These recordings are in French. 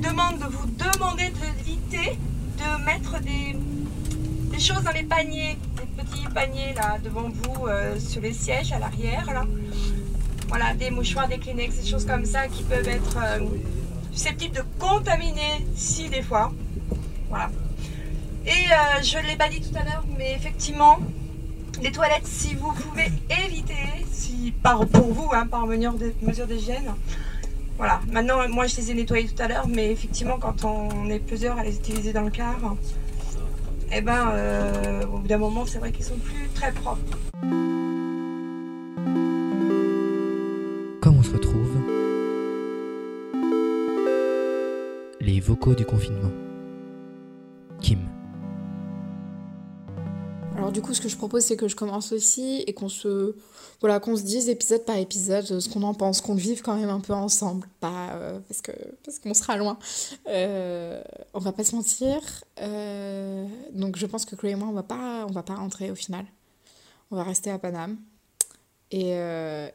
demande de vous demander d'éviter de mettre des, choses dans les paniers, des petits paniers là devant vous euh, sur les sièges à l'arrière là. Voilà, des mouchoirs, des Kleenex, des choses comme ça qui peuvent être euh, susceptibles de contaminer si des fois. Voilà. Et euh, je ne l'ai pas dit tout à l'heure, mais effectivement, les toilettes, si vous pouvez éviter, si par pour vous, hein, par mesure d'hygiène. Voilà. Maintenant, moi, je les ai nettoyées tout à l'heure, mais effectivement, quand on est plusieurs à les utiliser dans le car, eh ben, euh, au bout d'un moment, c'est vrai qu'ils sont plus très propres. Comme on se retrouve? Les vocaux du confinement. Alors du coup, ce que je propose, c'est que je commence aussi et qu'on se, voilà, qu'on se dise épisode par épisode ce qu'on en pense, qu'on vive quand même un peu ensemble, pas euh, parce que parce qu'on sera loin. Euh, on va pas se mentir. euh, donc je pense que Chloé et moi, on va pas, on va pas rentrer au final. On va rester à Paname. Et,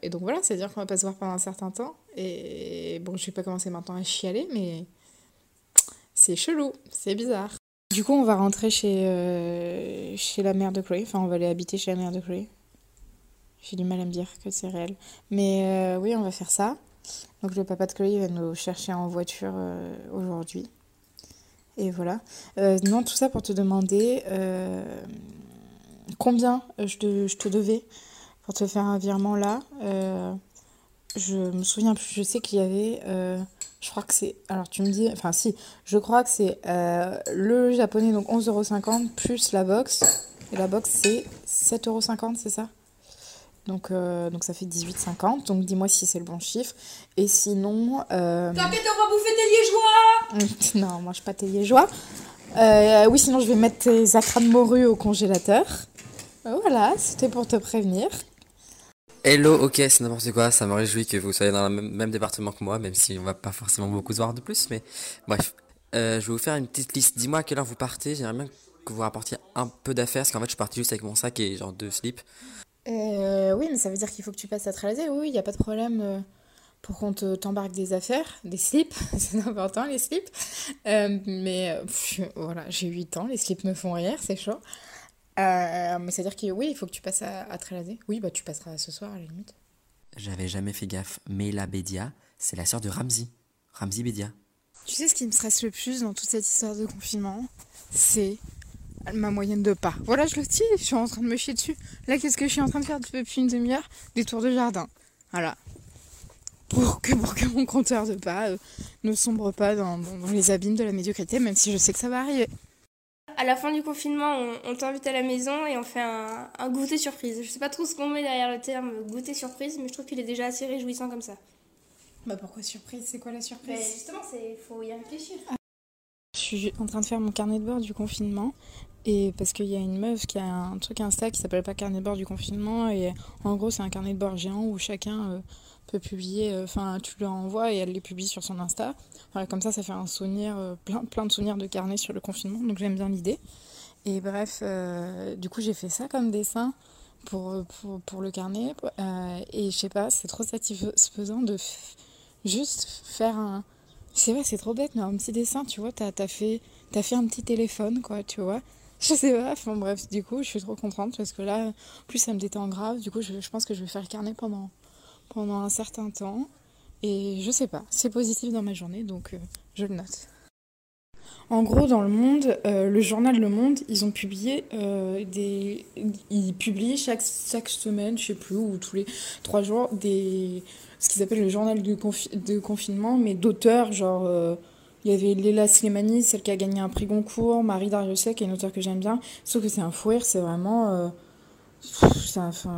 et donc voilà, c'est-à-dire qu'on va pas se voir pendant un certain temps. Et bon, je vais pas commencer maintenant à chialer, mais c'est chelou, c'est bizarre. Du coup, on va rentrer chez, euh, chez la mère de Chloé. Enfin, on va aller habiter chez la mère de Chloé. J'ai du mal à me dire que c'est réel. Mais euh, oui, on va faire ça. Donc, le papa de Chloé va nous chercher en voiture euh, aujourd'hui. Et voilà. Non, tout ça pour te demander combien je te, je te devais pour te faire un virement là. Je me souviens plus. Je sais qu'il y avait. Je crois que c'est. Alors, tu me dis. Enfin, si. Je crois que c'est euh, le japonais, donc 11,50€ plus la box. Et la box, c'est 7,50€, c'est ça? Donc, euh, donc ça fait 18,50. Donc dis-moi si c'est le bon chiffre. Et sinon. euh, T'inquiète, on va bouffer tes liégeois non, on mange pas tes liégeois. Euh, oui, sinon je vais mettre tes acras de morue au congélateur. Voilà, c'était pour te prévenir. Hello, ok, c'est n'importe quoi, ça me réjouit que vous soyez dans le même, département que moi, même si on va pas forcément beaucoup se voir de plus, mais bref. Euh, je vais vous faire une petite liste. Dis-moi à quelle heure vous partez, j'aimerais bien que vous rapportiez un peu d'affaires, parce qu'en fait je suis parti juste avec mon sac et genre deux slips. Euh, oui, mais ça veut dire qu'il faut que tu passes à Tralazé. Oui, il n'y a pas de problème euh, pour qu'on te t'embarque des affaires, des slips. c'est important, les slips. Mais voilà, j'ai 8 ans, les slips me font rire, c'est chaud. Euh, mais c'est-à-dire que oui, il faut que tu passes à, à Tralazé. Oui, bah tu passeras ce soir à la limite. J'avais jamais fait gaffe, mais la Bédia, c'est la sœur de Ramzi. Ramzi Bédia. Tu sais ce qui me stresse le plus dans toute cette histoire de confinement? C'est ma moyenne de pas. Voilà, je le dis, je suis en train de me chier dessus. Là, qu'est-ce que je suis en train de faire depuis une demi-heure? Des tours de jardin. Voilà. Pour que, pour que mon compteur de pas euh, ne sombre pas dans, dans- dans les abîmes de la médiocrité, même si je sais que ça va arriver. À la fin du confinement, on, on t'invite à la maison et on fait un, un goûter surprise. Je sais pas trop ce qu'on met derrière le terme goûter surprise, mais je trouve qu'il est déjà assez réjouissant comme ça. Bah pourquoi surprise? C'est quoi la surprise? Mais justement, il faut y réfléchir. Je suis en train de faire mon carnet de bord du confinement. Et parce qu'il y a une meuf qui a un truc Insta qui s'appelle pas carnet de bord du confinement. Et en gros, c'est un carnet de bord géant où chacun euh, peut publier. euh, Enfin, tu leur envoies et elle les publie sur son Insta. Voilà, comme ça, ça fait un souvenir, euh, plein, plein de souvenirs de carnet sur le confinement. Donc j'aime bien l'idée. Et bref, du coup, j'ai fait ça comme dessin pour, pour, pour le carnet. Et je sais pas, c'est trop satisfaisant de juste faire un. Sais pas, c'est trop bête, mais un petit dessin, tu vois, t'as as fait, fait un petit téléphone, quoi, tu vois. Je sais pas, enfin bref, du coup, je suis trop contente parce que là, plus, ça me détend grave. Du coup, je, je pense que je vais faire le carnet pendant, pendant un certain temps. Et je sais pas, c'est positif dans ma journée, donc euh, je le note. En gros, dans le monde, euh, le journal Le Monde, ils ont publié euh, des. Ils publient chaque, chaque semaine, je sais plus, ou tous les trois jours, des, ce qu'ils appellent le journal de, confi- de confinement, mais d'auteurs, genre. Il y avait Léla Slimani, celle qui a gagné un prix Goncourt, Marie Dariussec, qui est une auteure que j'aime bien. Sauf que c'est un fou rire, c'est vraiment. euh,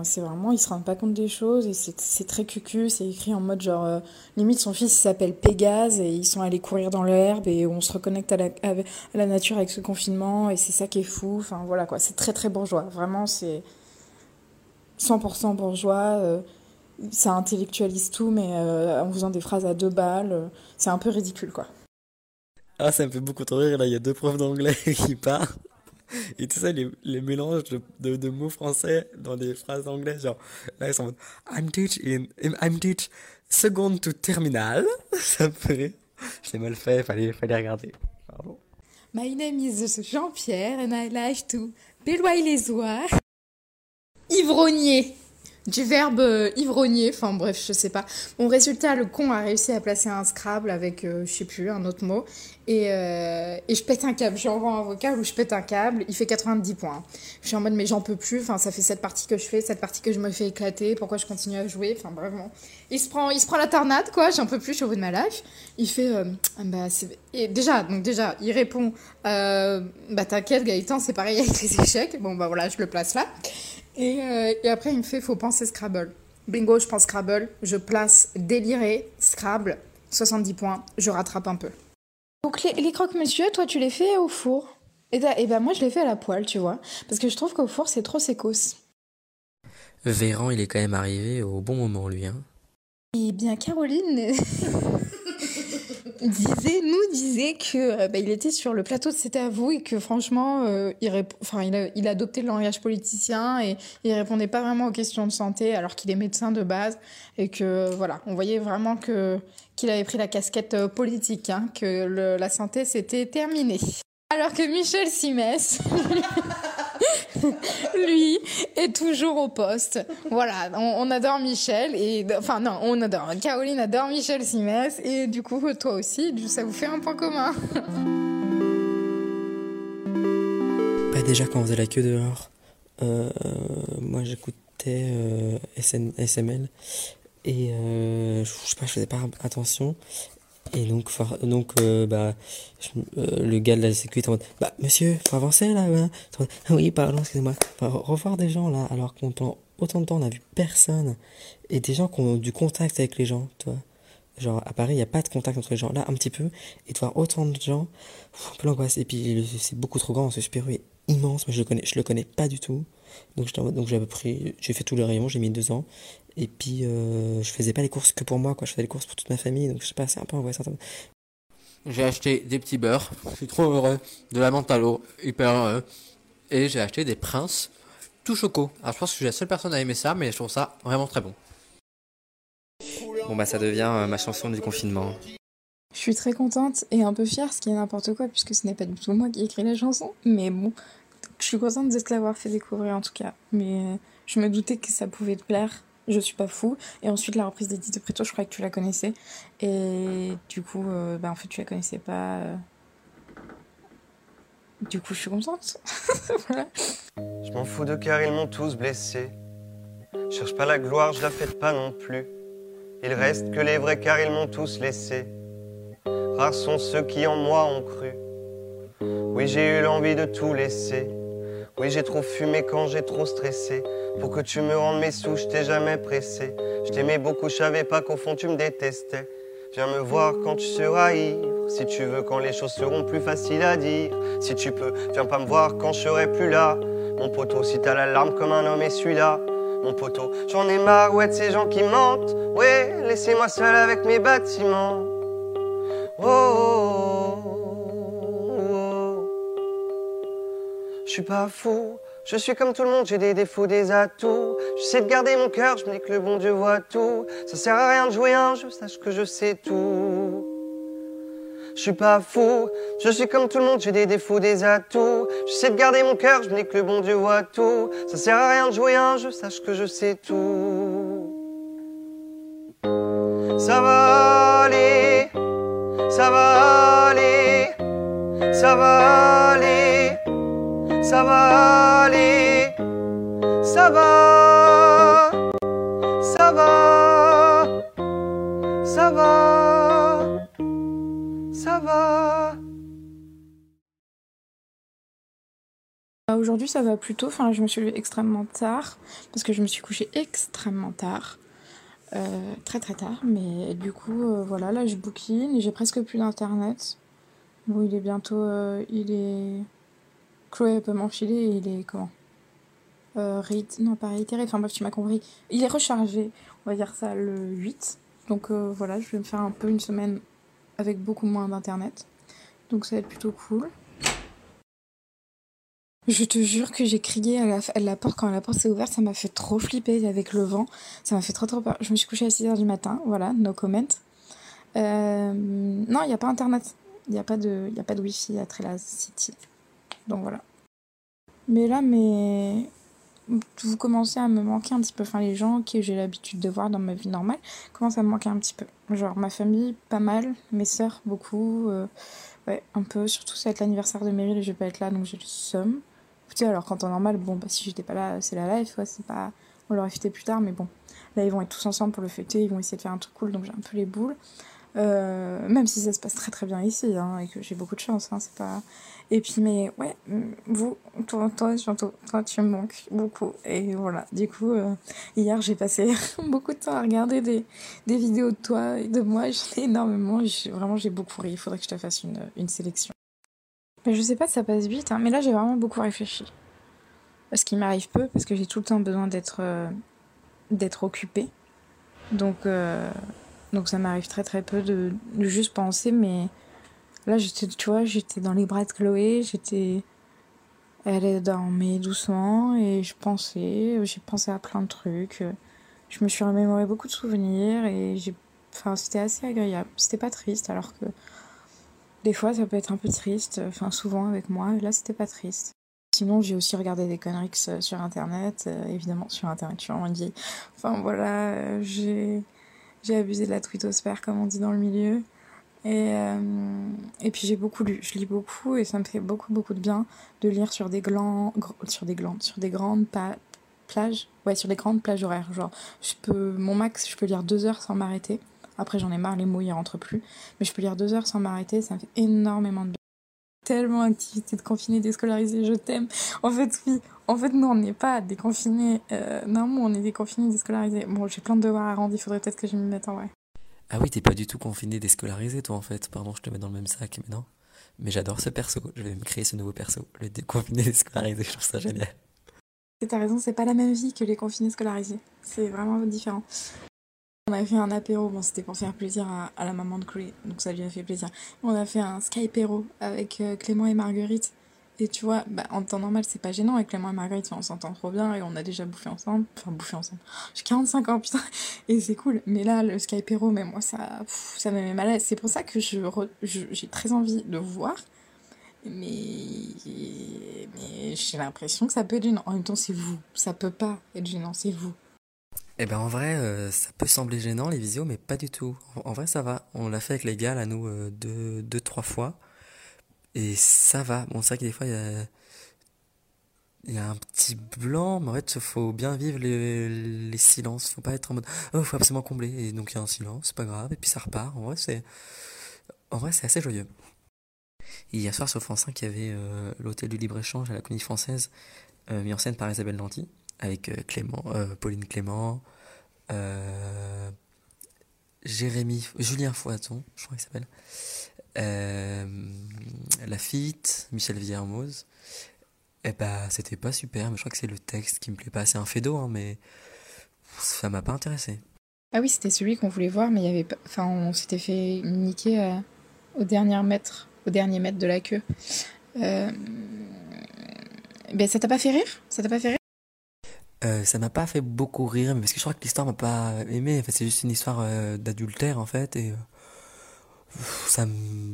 c'est vraiment. Ils se rendent pas compte des choses et c'est très cucu. C'est écrit en mode genre. euh, limite, son fils il s'appelle Pégase et ils sont allés courir dans l'herbe et on se reconnecte à la, nature avec ce confinement et c'est ça qui est fou. Enfin voilà quoi, c'est très très bourgeois. Vraiment, c'est 100% bourgeois. euh, ça intellectualise tout, mais euh, en faisant des phrases à deux balles. c'est un peu ridicule quoi. Ah, ça me fait beaucoup trop rire, là, il y a deux profs d'anglais qui parlent. Et tu sais, les, les mélanges de, de, mots français dans des phrases anglaises, genre, là, ils sont en mode, I'm teach in, I'm teach second to terminal. Ça me fait rire. Je l'ai mal fait, fallait, fallait regarder. Pardon. My name is Jean-Pierre and I like to les oies. Ivrognier. Du verbe euh, ivrognier, enfin bref, je sais pas. Mon résultat, le con a réussi à placer un Scrabble avec, euh, je sais plus, un autre mot. Et, euh, et je pète un câble. Je lui envoie un vocal où je pète un câble. Il fait 90 points. Je suis en mode, mais j'en peux plus. Enfin, ça fait cette partie que je fais, cette partie que je me fais éclater. Pourquoi je continue à jouer? Enfin, vraiment. Il se prend, il se prend la tornade, quoi. J'en peux plus, je suis au bout de ma life. Il fait, euh, Ah, bah. Et déjà, donc déjà, il répond, bah, t'inquiète, Gaëtan, c'est pareil avec les échecs. Bon, bah voilà, je le place là. Et, euh, et après, il me fait, faut penser Scrabble. Bingo, je pense Scrabble. Je place déliré, Scrabble, 70 points. Je rattrape un peu. Donc les, les croque-monsieur, toi tu les fais au four Et ben et bah, moi je les fais à la poêle, tu vois. Parce que je trouve qu'au four c'est trop sécos. Véran, il est quand même arrivé au bon moment, lui. Hein. Et bien Caroline disait, nous disait que euh, bah, il était sur le plateau de C'était à vous et que franchement euh, il, enfin, il, a, il a adopté le langage politicien et il répondait pas vraiment aux questions de santé alors qu'il est médecin de base et que voilà, on voyait vraiment que qu'il avait pris la casquette euh, politique, hein, que la santé c'était terminé. Alors que Michel Simès, lui, est toujours au poste. Voilà, on, adore Michel et enfin non, on adore. Caroline adore Michel Simès et du coup toi aussi, ça vous fait un point commun. Bah, déjà, quand on faisait la queue dehors, euh, moi j'écoutais euh, SML et euh, je sais pas, je faisais pas attention. Et donc, donc euh, bah, euh, le gars de la sécurité en mode Bah, monsieur, faut avancer là. Ah oui, pardon, excusez-moi. Revoir des gens là, alors qu'on pendant autant de temps on a vu personne. Et des gens qui ont du contact avec les gens, tu vois. Genre, à Paris, il n'y a pas de contact entre les gens. Là, un petit peu. Et de voir autant de gens, un peu l'angoisse. Et puis, c'est beaucoup trop grand. Ce Super est immense, mais je le connais, je le connais pas du tout. Donc, j'étais en mode- donc j'ai pris, j'ai fait tous les rayons, j'ai mis deux ans. Et puis, euh, je faisais pas les courses que pour moi, quoi. Je faisais les courses pour toute ma famille. Donc, je sais pas, c'est un peu angoissant. J'ai acheté des petits beurres. Je suis trop heureux. De la à l'eau. Hyper heureux. Et j'ai acheté des princes tout choco. Alors, je pense que je suis la seule personne à aimer ça, mais je trouve ça vraiment très bon. Bon, bah, ça devient euh, ma chanson du confinement. Je suis très contente et un peu fière, ce qui est n'importe quoi puisque ce n'est pas du tout moi qui ai écrit la chanson, mais bon, je suis contente de te l'avoir fait découvrir en tout cas. Mais euh, je me doutais que ça pouvait te plaire. Je suis pas fou. Et ensuite, la reprise d'Edith de Preto, je croyais que tu la connaissais. Et du coup, euh, bah, en fait, tu la connaissais pas. euh. Du coup, je suis contente. voilà. Je m'en fous de car ils m'ont tous blessé. Cherche pas la gloire, je la fête pas non plus. Il reste que les vrais car ils m'ont tous laissé. Rares sont ceux qui en moi ont cru. Oui, j'ai eu l'envie de tout laisser. Oui, j'ai trop fumé quand j'ai trop stressé. Pour que tu me rendes mes sous, je t'ai jamais pressé. Je t'aimais beaucoup, je savais pas qu'au fond tu me détestais. Viens me voir quand tu seras ivre. Si tu veux, quand les choses seront plus faciles à dire. Si tu peux, viens pas me voir quand je serai plus là. Mon poteau, si t'as la larme comme un homme et celui-là. Mon poteau, j'en ai marre, ouais, de ces gens qui mentent. Ouais, laissez-moi seul avec mes bâtiments. Oh, oh, oh, suis pas fou, je suis comme tout le monde, j'ai des défauts, des atouts. J'essaie de garder mon cœur, je me dis que le bon Dieu voit tout. Ça sert à rien de jouer un jeu, sache que je sais tout. Je suis pas fou, je suis comme tout le monde, j'ai des défauts, des atouts. J'essaie de garder mon cœur, je me dis que le bon Dieu voit tout. Ça sert à rien de jouer un jeu, sache que je sais tout. Ça va aller, ça va aller, ça va aller, ça va aller, ça va, ça va, ça va, ça va. Bah, Aujourd'hui, ça va plutôt. Enfin, je me suis levée extrêmement tard parce que je me suis couchée extrêmement tard. Euh, très très tard. Mais du coup, euh, voilà, là, je bouquine et j'ai presque plus d'internet. Bon, il est bientôt. euh, il est. Chloé peut m'enfiler il est comment euh, Non, pas réitéré. Enfin, bref, tu m'as compris. Il est rechargé, on va dire ça, le 8. Donc euh, voilà, je vais me faire un peu une semaine avec beaucoup moins d'internet. Donc ça va être plutôt cool. Je te jure que j'ai crié à la, porte quand la porte s'est ouverte, ça m'a fait trop flipper avec le vent. Ça m'a fait trop trop peur. Je me suis couchée à 6h du matin, voilà, no comment. Euh, non, il n'y a pas internet. Il n'y a pas de, a pas de wifi à Trela City. Donc voilà. Mais là, mais vous commencez à me manquer un petit peu. Enfin, les gens que j'ai l'habitude de voir dans ma vie normale commencent à me manquer un petit peu. Genre ma famille, pas mal. Mes sœurs, beaucoup. Euh, ouais, un peu. Surtout, ça va être l'anniversaire de Meryl et je vais pas être là, donc j'ai le somme. Tu sais, alors quand en normal, bon, bah si j'étais pas là, c'est la life, ouais, c'est pas. On l'aurait fêté plus tard, mais bon. Là, ils vont être tous ensemble pour le fêter, ils vont essayer de faire un truc cool, donc j'ai un peu les boules. Euh, même si ça se passe très très bien ici, hein, et que j'ai beaucoup de chance, hein, c'est pas. Et puis, mais ouais, vous, toi, surtout, toi, tu me manques beaucoup. Et voilà, du coup, euh, hier, j'ai passé beaucoup de temps à regarder des, des vidéos de toi et de moi. J'en ai énormément, vraiment, j'ai beaucoup ri. Il faudrait que je te fasse une, une sélection. Mais je sais pas si ça passe vite, hein, mais là, j'ai vraiment beaucoup réfléchi. Ce qui m'arrive peu, parce que j'ai tout le temps besoin d'être euh, d'être occupée. Donc, donc ça m'arrive très très peu de, juste penser, mais Là, j'étais, tu vois, j'étais dans les bras de Chloé, j'étais. Elle dormait doucement et je pensais, j'ai pensé à plein de trucs. Je me suis remémoré beaucoup de souvenirs et j'ai. Enfin, c'était assez agréable. C'était pas triste alors que. Des fois, ça peut être un peu triste, enfin, souvent avec moi, là, c'était pas triste. Sinon, j'ai aussi regardé des conneries sur internet, euh, évidemment, sur internet, je suis vraiment dit. Enfin, voilà, euh, j'ai. J'ai abusé de la twittosphère, comme on dit dans le milieu. Et, euh, et puis j'ai beaucoup lu, je lis beaucoup et ça me fait beaucoup beaucoup de bien de lire sur des glands, sur des sur des grandes plages, ouais sur des grandes plages horaires. Genre, je peux, mon max, je peux lire deux heures sans m'arrêter. Après j'en ai marre, les mots ils rentrent plus, mais je peux lire deux heures sans m'arrêter, ça me fait énormément de bien. Tellement activité de confiné, déscolarisé, je t'aime. En fait oui, en fait non, on n'est pas déconfiné. Euh, non, on est déconfiné, déscolarisé. Bon, j'ai plein de devoirs à rendre, il faudrait peut-être que je m'y mette en vrai. Ah oui, t'es pas du tout confiné, déscolarisé, toi, en fait. Pardon, je te mets dans le même sac, mais non. Mais j'adore ce perso. Je vais me créer ce nouveau perso. Le déconfiné, déscolarisé, je trouve ça génial. T'as raison, c'est pas la même vie que les confinés scolarisés. C'est vraiment différent. On a fait un apéro, bon, c'était pour faire plaisir à, la maman de Chloé, donc ça lui a fait plaisir. On a fait un Skypéro avec euh, Clément et Marguerite. Et tu vois, bah, en temps normal, c'est pas gênant. Avec Clément et Marguerite, on s'entend trop bien et on a déjà bouffé ensemble. Enfin, bouffé ensemble. J'ai 45 ans, putain. Et c'est cool. Mais là, le Skypero, mais moi, ça, ça me met mal à l'aise. C'est pour ça que je, j'ai très envie de vous voir. Mais, mais j'ai l'impression que ça peut être gênant. En même temps, c'est vous. Ça peut pas être gênant, c'est vous. Eh ben en vrai, euh, ça peut sembler gênant les visios, mais pas du tout. En, vrai, ça va. On l'a fait avec les gars, là, nous, euh, deux, deux, trois fois. Et ça va. Bon, c'est vrai que des fois, il y a, un petit blanc, mais en fait, faut bien vivre les, les silences. Faut pas être en mode, oh, faut absolument combler. Et donc, il y a un silence, c'est pas grave. Et puis, ça repart. En vrai, c'est, en vrai, c'est assez joyeux. hier soir, sur France 5, il y avait euh, l'hôtel du libre-échange à la Comédie Française, mis en scène par Isabelle Danty, avec euh, Clément, Pauline Clément, Jérémy, Julien Foiton, je crois qu'il s'appelle, euh, Lafitte, Michel Villermoz. Et eh bah, c'était pas super, mais je crois que c'est le texte qui me plaît pas. C'est un fédo, hein, mais ça m'a pas intéressé. Ah oui, c'était celui qu'on voulait voir, mais il y avait pas... On s'était fait niquer euh, au dernier mètre, au dernier mètre de la queue. Euh... Ben, pas fait rire? Ça t'a pas fait rire? Euh, ça m'a pas fait beaucoup rire, mais parce que je crois que l'histoire m'a pas aimé. En fait, c'est juste une histoire euh, d'adultère, en fait, et ça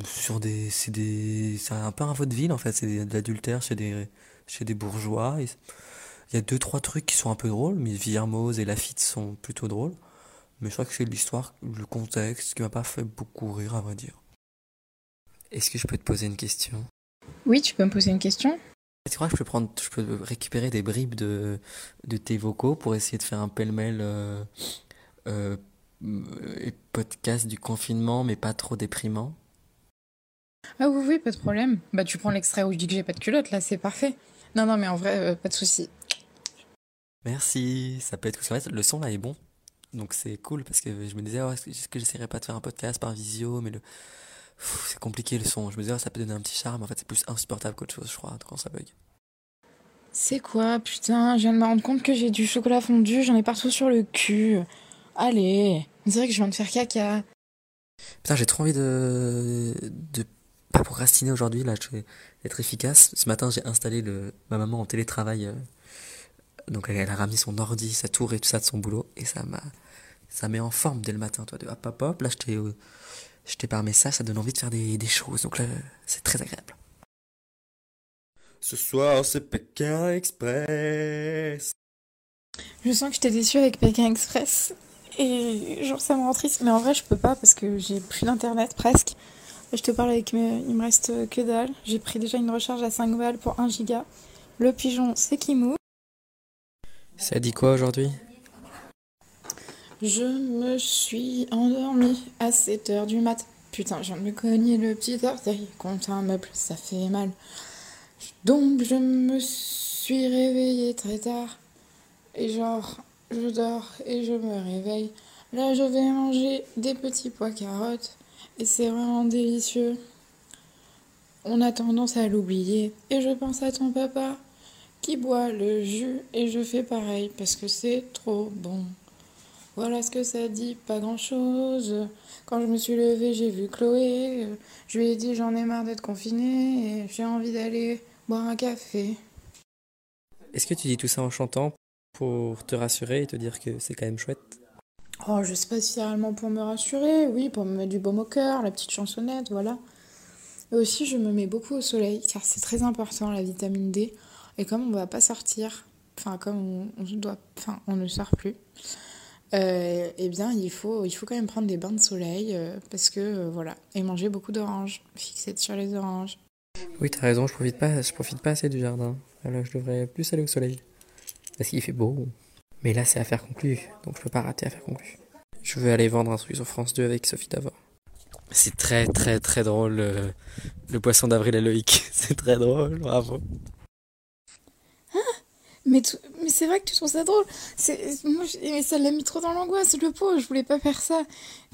sur des c'est des c'est un peu un vaudeville en fait. C'est de l'adultère chez des chez des bourgeois. Il y a deux trois trucs qui sont un peu drôles mais Villermoz et Lafitte sont plutôt drôles. Mais je crois que c'est l'histoire le contexte qui m'a pas fait beaucoup rire à vrai dire. Est-ce que je peux te poser une question? Oui tu peux me poser une question tu crois que je peux prendre je peux récupérer des bribes de de tes vocaux pour essayer de faire un pêle-mêle euh, euh, podcast du confinement, mais pas trop déprimant? Ah oui, oui, pas de problème. Bah, tu prends l'extrait où je dis que j'ai pas de culotte, là, c'est parfait. Non, non, mais en vrai, euh, pas de souci. Merci, ça peut être cool. Le son là est bon, donc c'est cool parce que je me disais, oh, est-ce que j'essaierais pas de faire un podcast par visio, mais le. C'est compliqué le son. Je me disais, oh, ça peut donner un petit charme. En fait, c'est plus insupportable qu'autre chose, je crois, quand ça bug. C'est quoi, putain Je viens de me rendre compte que j'ai du chocolat fondu, j'en ai partout sur le cul. Allez, on dirait que je viens de faire caca. Putain, j'ai trop envie de, de pas procrastiner aujourd'hui, là, je vais être efficace. Ce matin, j'ai installé le, ma maman en télétravail. Euh, donc, elle, a ramené son ordi, sa tour et tout ça de son boulot. Et ça m'a, ça met en forme dès le matin, toi, de hop, hop, hop. Là, j'étais, jeter par message, ça donne envie de faire des, des choses. Donc là, c'est très agréable. Ce soir, c'est Pékin Express. Je sens que je t'ai déçu avec Pékin Express. Et genre, ça me rend triste. Mais en vrai, je peux pas parce que j'ai plus d'internet presque. Je te parle avec mes... Il me reste que dalle. J'ai pris déjà une recharge à 5 balles pour 1 giga. Le pigeon, c'est Kimou. Ça dit quoi aujourd'hui? Je me suis endormie à 7h du mat. Putain, je viens de me cogner le petit orteil contre un meuble, ça fait mal. Donc je me suis réveillée très tard. Et genre, je dors et je me réveille. Là, je vais manger des petits pois carottes. Et c'est vraiment délicieux. On a tendance à l'oublier. Et je pense à ton papa qui boit le jus et je fais pareil parce que c'est trop bon. Voilà ce que ça dit, pas grand chose. Quand je me suis levée, j'ai vu Chloé. Je lui ai dit j'en ai marre d'être confinée et j'ai envie d'aller boire un café. Est-ce que tu dis tout ça en chantant pour te rassurer et te dire que c'est quand même chouette? Oh, je sais pas si c'est réellement pour me rassurer, oui, pour me mettre du baume au cœur, la petite chansonnette, voilà. Et aussi, je me mets beaucoup au soleil, car c'est très important, la vitamine D. Et comme on va pas sortir, enfin, comme on, on doit, enfin, on ne sort plus, euh, eh bien, il faut, il faut quand même prendre des bains de soleil, euh, parce que, euh, voilà. Et manger beaucoup d'oranges, fixette sur les oranges. Oui, t'as raison, je profite pas, je profite pas assez du jardin. Alors je devrais plus aller au soleil. Parce qu'il fait beau. Mais là, c'est affaire conclue, donc je peux pas rater affaire conclue. Je veux aller vendre un truc sur France 2 avec Sophie Davor. C'est très très très drôle le, le poisson d'avril et Loïc. C'est très drôle, bravo. Mais, tout- mais c'est vrai que tu trouves ça drôle. C'est, moi, mais ça l'a mis trop dans l'angoisse, le pauvre. Je voulais pas faire ça.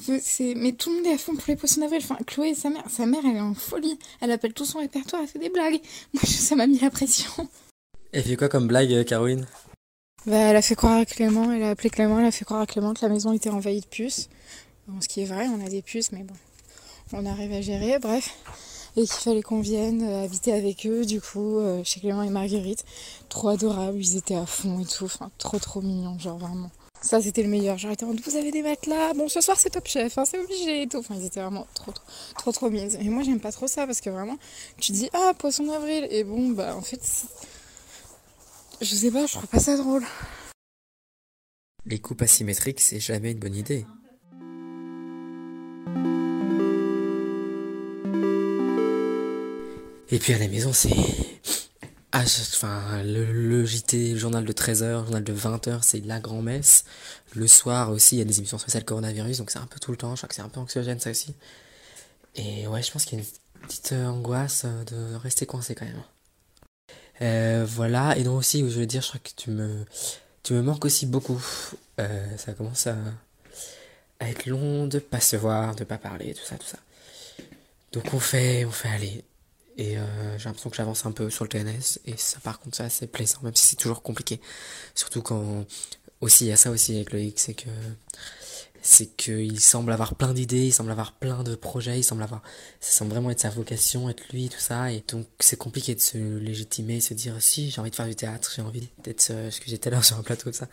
Mais tout le monde est à fond pour les poissons d'avril. Enfin, Chloé sa mère, sa mère, elle est en folie. Elle appelle tout son répertoire, elle fait des blagues. Moi, ça m'a mis la pression. Elle fait quoi comme blague, euh, Caroline? Bah, elle a fait croire à Clément, elle a appelé Clément, elle a fait croire à Clément que la maison était envahie de puces. Bon, ce qui est vrai, on a des puces, mais bon, on arrive à gérer, bref. Et qu'il fallait qu'on vienne euh, habiter avec eux, du coup, euh, chez Clément et Marguerite. Trop adorables, ils étaient à fond et tout, enfin, trop trop mignons, genre vraiment. Ça, c'était le meilleur. Ils étaient en vous avez des matelas, bon, ce soir c'est top chef, hein, c'est obligé et tout. Enfin, ils étaient vraiment trop trop trop trop mignons. Et moi, j'aime pas trop ça parce que vraiment, tu dis, ah, poisson d'avril, et bon, bah, en fait, je sais pas, je trouve pas ça drôle. Les coupes asymétriques, c'est jamais une bonne idée. Et puis à la maison, c'est. Enfin, le, JT, le journal de 13h, le journal de 20h, c'est la grand-messe. Le soir aussi, il y a des émissions spéciales coronavirus, donc c'est un peu tout le temps. Je crois que c'est un peu anxiogène, ça aussi. Et ouais, je pense qu'il y a une petite euh, angoisse euh, de rester coincé quand même. Euh, voilà, et donc aussi, je veux dire, je crois que tu me. Tu me manques aussi beaucoup. Ça commence à, à être long de pas se voir, de pas parler, tout ça, tout ça. Donc on fait, on fait aller. Et euh, j'ai l'impression que j'avance un peu sur le TNS. Et ça, par contre, c'est plaisant, même si c'est toujours compliqué. Surtout quand. Aussi, il y a ça aussi avec X, c'est que. C'est qu'il semble avoir plein d'idées, il semble avoir plein de projets, il semble avoir. Ça semble vraiment être sa vocation, être lui, tout ça. Et donc, c'est compliqué de se légitimer, se dire si, j'ai envie de faire du théâtre, j'ai envie d'être. euh, ce que j'étais là sur un plateau, ça.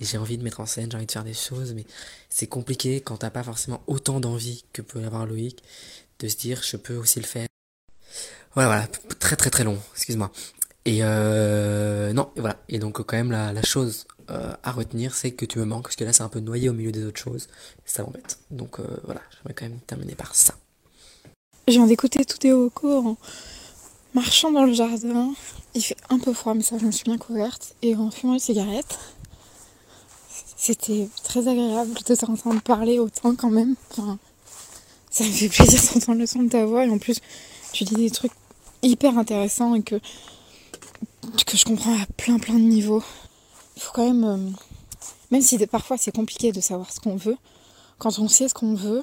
Et j'ai envie de mettre en scène, j'ai envie de faire des choses, mais c'est compliqué quand t'as pas forcément autant d'envie que peut avoir Loïc de se dire je peux aussi le faire. Voilà, voilà, très très très long, excuse-moi. Et euh, non, voilà. Et donc quand même la, chose euh, à retenir, c'est que tu me manques, parce que là c'est un peu noyé au milieu des autres choses. Ça m'embête. Donc euh, voilà, j'aimerais quand même terminer par ça. Je viens d'écouter tout cours en marchant dans le jardin. Il fait un peu froid, mais ça, je me suis bien couverte. Et en fumant une cigarette. C'était très agréable de t'entendre parler autant quand même. Ça me fait plaisir d'entendre le son de ta voix. Et en plus, tu dis des trucs hyper intéressants et que, je comprends à plein plein de niveaux. Il faut quand même, euh, même si parfois c'est compliqué de savoir ce qu'on veut, quand on sait ce qu'on veut,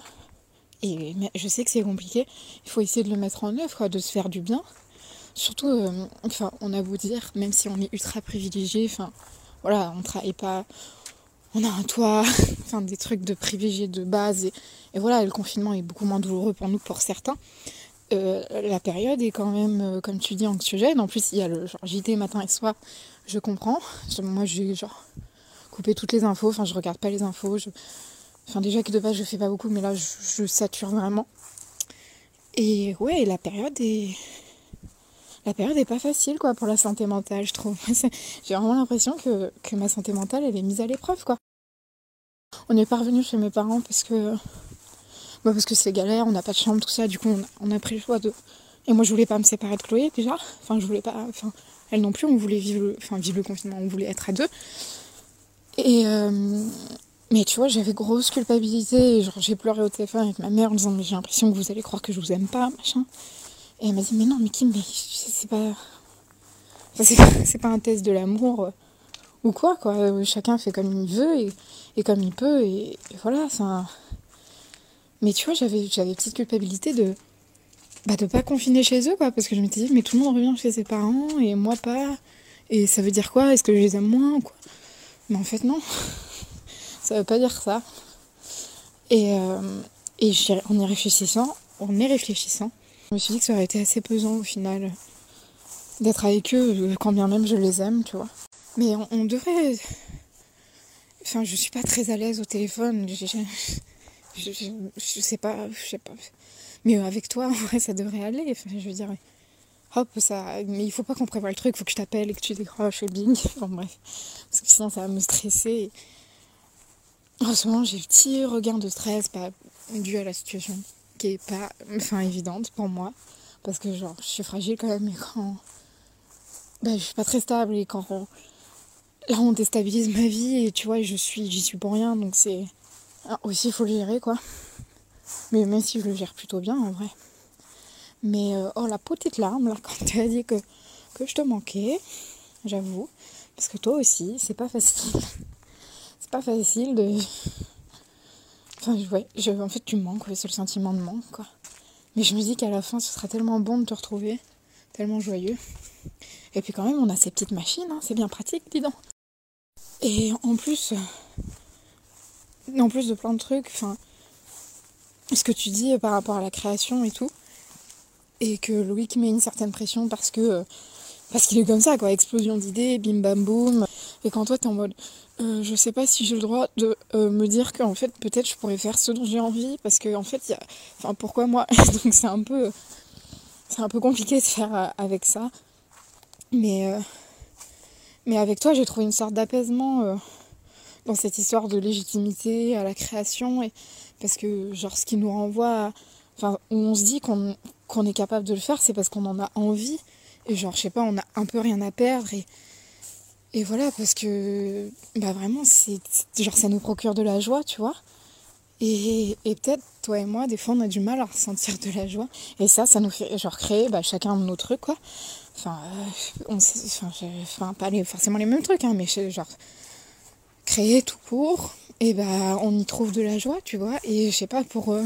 et je sais que c'est compliqué, il faut essayer de le mettre en œuvre, de se faire du bien. Surtout, euh, enfin, on a beau dire, même si on est ultra privilégié, enfin, voilà, on travaille pas, on a un toit, enfin, des trucs de privilégiés de base, et, voilà, le confinement est beaucoup moins douloureux pour nous pour certains. Euh, la période est quand même, euh, comme tu dis, anxiogène. En plus, il y a le genre JT matin et soir, je comprends. Moi, j'ai genre coupé toutes les infos, enfin, je regarde pas les infos. Enfin, déjà que de base, je fais pas beaucoup, mais là, je, sature vraiment. Et ouais, la période est. La période est pas facile quoi pour la santé mentale, je trouve. J'ai vraiment l'impression que, que ma santé mentale elle est mise à l'épreuve quoi. On n'est pas revenu chez mes parents parce que. Bah parce que c'est galère, on n'a pas de chambre, tout ça, du coup on a, pris le choix de. Et moi je voulais pas me séparer de Chloé déjà. Enfin je voulais pas. Enfin elle non plus, on voulait vivre le, enfin, vivre le confinement, on voulait être à deux. Et. euh, mais tu vois, j'avais grosse culpabilité. et Genre, j'ai pleuré au téléphone avec ma mère en disant Mais j'ai l'impression que vous allez croire que je vous aime pas, machin. Et elle m'a dit Mais non, mais Kim, mais c'est pas- c'est pas un test de l'amour euh, ou quoi, quoi. Euh, Chacun fait comme il veut et, et comme il peut. Et, et voilà, c'est un. Mais tu vois, j'avais j'avais petite culpabilité de. Bah, de pas confiner chez eux, quoi. Parce que je m'étais dit Mais tout le monde revient chez ses parents et moi pas. Et ça veut dire quoi? Est-ce que je les aime moins ou quoi? Mais en fait, non. Ça veut pas dire ça. Et, euh, et en y réfléchissant, en y réfléchissant, je me suis dit que ça aurait été assez pesant au final d'être avec eux, euh, quand bien même je les aime, tu vois. Mais on, on devrait. Enfin, je suis pas très à l'aise au téléphone. Je, sais pas, je sais pas. Mais avec toi, en vrai, ça devrait aller. Je veux dire, hop, ça. Mais il faut pas qu'on prévoie le truc. Faut que je t'appelle et que tu décroches et bing. Enfin bref, parce que sinon ça va me stresser. En ce moment, j'ai le petit regain de stress pas dû à la situation qui est pas enfin évidente pour moi parce que genre je suis fragile quand même et quand bah, je suis pas très stable et quand là on déstabilise ma vie et tu vois je suis j'y suis pour rien donc c'est ah, aussi il faut le gérer quoi mais même si je le gère plutôt bien en vrai mais euh, oh la petite larme là quand tu as dit que je te manquais j'avoue parce que toi aussi c'est pas facile c'est pas facile de Enfin, ouais, je, en fait, tu manques, c'est le sentiment de manque, quoi. Mais je me dis qu'à la fin, ce sera tellement bon de te retrouver, tellement joyeux. Et puis quand même, on a ces petites machines, hein, c'est bien pratique, dis donc. Et en plus, en plus de plein de trucs, enfin, ce que tu dis par rapport à la création et tout, et que Loïc met une certaine pression parce que euh, parce qu'il est comme ça, quoi, explosion d'idées, bim bam boum. Et quand toi, t'es en mode, euh, je sais pas si j'ai le droit de euh, me dire qu'en fait, peut-être je pourrais faire ce dont j'ai envie, parce que en fait, y a. Enfin, pourquoi moi? Donc c'est un peu. C'est un peu compliqué de faire avec ça. Mais. Mais avec toi, j'ai trouvé une sorte d'apaisement dans cette histoire de légitimité à la création. Et... Parce que, genre, ce qui nous renvoie à. Enfin, on se dit qu'on qu'on est capable de le faire, c'est parce qu'on en a envie. Et genre, je sais pas, on a un peu rien à perdre. Et, et voilà, parce que, bah vraiment, c'est genre, ça nous procure de la joie, tu vois. Et, et peut-être, toi et moi, des fois, on a du mal à ressentir de la joie. Et ça, ça nous fait, genre, créer bah, chacun nos trucs, quoi. Enfin, euh, enfin, enfin, pas les- forcément les mêmes trucs, hein, mais genre, créer tout court, et bah, on y trouve de la joie, tu vois. Et je sais pas, pour, euh,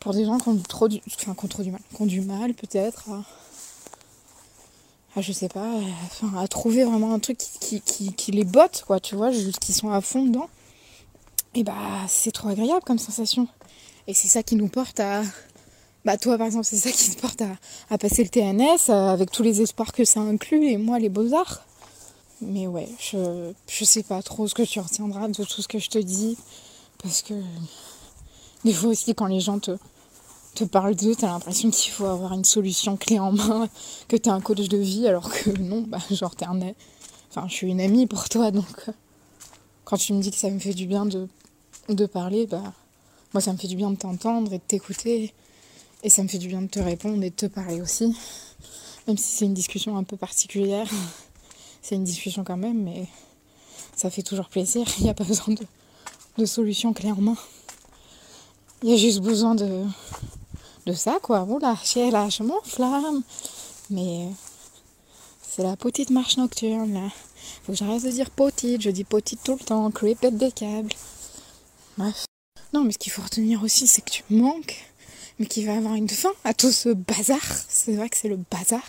pour des gens qui ont trop du, enfin, qui ont trop du mal, qui ont du mal, peut-être, à à, je sais pas, enfin, à trouver vraiment un truc qui, qui, les botte, quoi, tu vois, qui sont à fond dedans. Et bah, c'est trop agréable comme sensation. Et c'est ça qui nous porte à. Bah, toi, par exemple, c'est ça qui te porte à, à passer le TNS euh, avec tous les espoirs que ça inclut, et moi, les beaux-arts. Mais ouais, je, je sais pas trop ce que tu retiendras de tout ce que je te dis. Parce que. Des fois aussi, quand les gens te, te parlent d'eux, t'as l'impression qu'il faut avoir une solution clé en main, que t'es un coach de vie, alors que non, bah, genre, t'es un. Enfin, je suis une amie pour toi, donc. Quand tu me dis que ça me fait du bien de, de parler, bah. Moi, ça me fait du bien de t'entendre et de t'écouter. Et ça me fait du bien de te répondre et de te parler aussi. Même si c'est une discussion un peu particulière. C'est une discussion quand même, mais ça fait toujours plaisir. Il n'y a pas besoin de, solution clé en. Il y a juste besoin de, de ça, quoi. Oula, là, je m'enflamme. Mais c'est la petite marche nocturne, là. Faut que j'arrête de dire petite. Je dis petite tout le temps. Chloé pète des câbles. Bref. Non, mais ce qu'il faut retenir aussi, c'est que tu manques mais qui va avoir une fin à tout ce bazar. C'est vrai que c'est le bazar.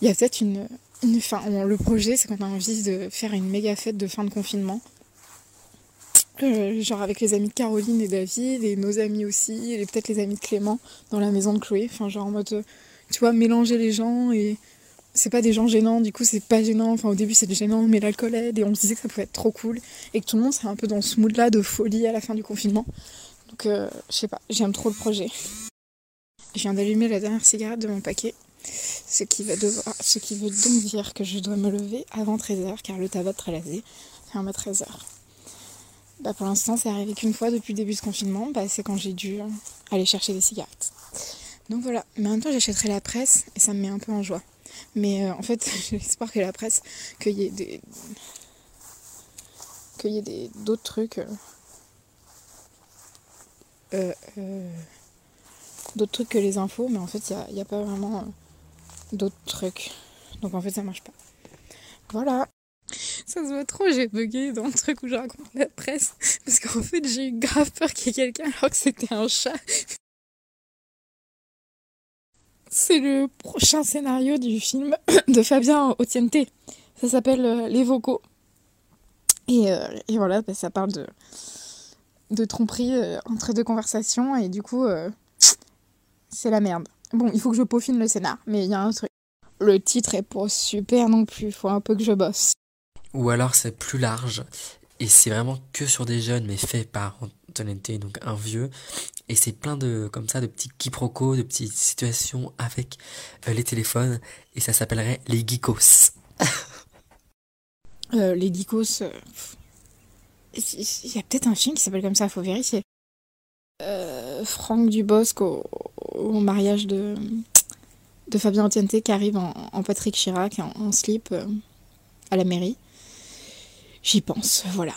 Il y a peut-être une, une fin. on- le projet, c'est qu'on a envie de faire une méga fête de fin de confinement. Euh, genre avec les amis de Caroline et David, et nos amis aussi, et peut-être les amis de Clément dans la maison de Chloé. Enfin, genre en mode, euh, tu vois, mélanger les gens et c'est pas des gens gênants, du coup c'est pas gênant. Enfin, au début c'est gênant, mais l'alcool aide et on se disait que ça pouvait être trop cool et que tout le monde serait un peu dans ce mood là de folie à la fin du confinement. Donc, euh, je sais pas, j'aime trop le projet. je viens d'allumer la dernière cigarette de mon paquet. Ce qui, va devoir, ce qui veut donc dire que je dois me lever avant 13h car le tabac de Trélazé ferme à 13h. Bah pour l'instant, c'est arrivé qu'une fois depuis le début de ce confinement, bah c'est quand j'ai dû aller chercher des cigarettes. Donc voilà, mais en même temps, j'achèterai la presse et ça me met un peu en joie. Mais euh, en fait, j'ai l'espoir que la presse, qu'il y ait des. qu'il y ait d'autres trucs. euh, euh, euh, d'autres trucs que les infos, mais en fait, il n'y a, a pas vraiment euh, d'autres trucs. Donc en fait, ça marche pas. Voilà. Ça se voit trop, j'ai bugué dans le truc où je raconte la presse. Parce qu'en fait, j'ai eu grave peur qu'il y ait quelqu'un alors que c'était un chat. C'est le prochain scénario du film de Fabien Otiente. Ça s'appelle euh, Les vocaux. Et, euh, et voilà, bah, ça parle de, de tromperie euh, entre deux conversations. Et du coup, c'est la merde. Bon, il faut que je peaufine le scénar, mais il y a un truc. Le titre est pas super non plus, faut un peu que je bosse. Ou alors c'est plus large et c'est vraiment que sur des jeunes mais fait par Antonente, donc un vieux. Et c'est plein de comme ça de petits quiproquos, de petites situations avec euh, les téléphones et ça s'appellerait les geekos. Euh, les geekos. euh, Il y a peut-être un film qui s'appelle comme ça, faut vérifier. Franck Dubosc au, mariage de, Fabien Otiente qui arrive en, Patrick Chirac en, en slip euh, à la mairie. J'y pense, voilà.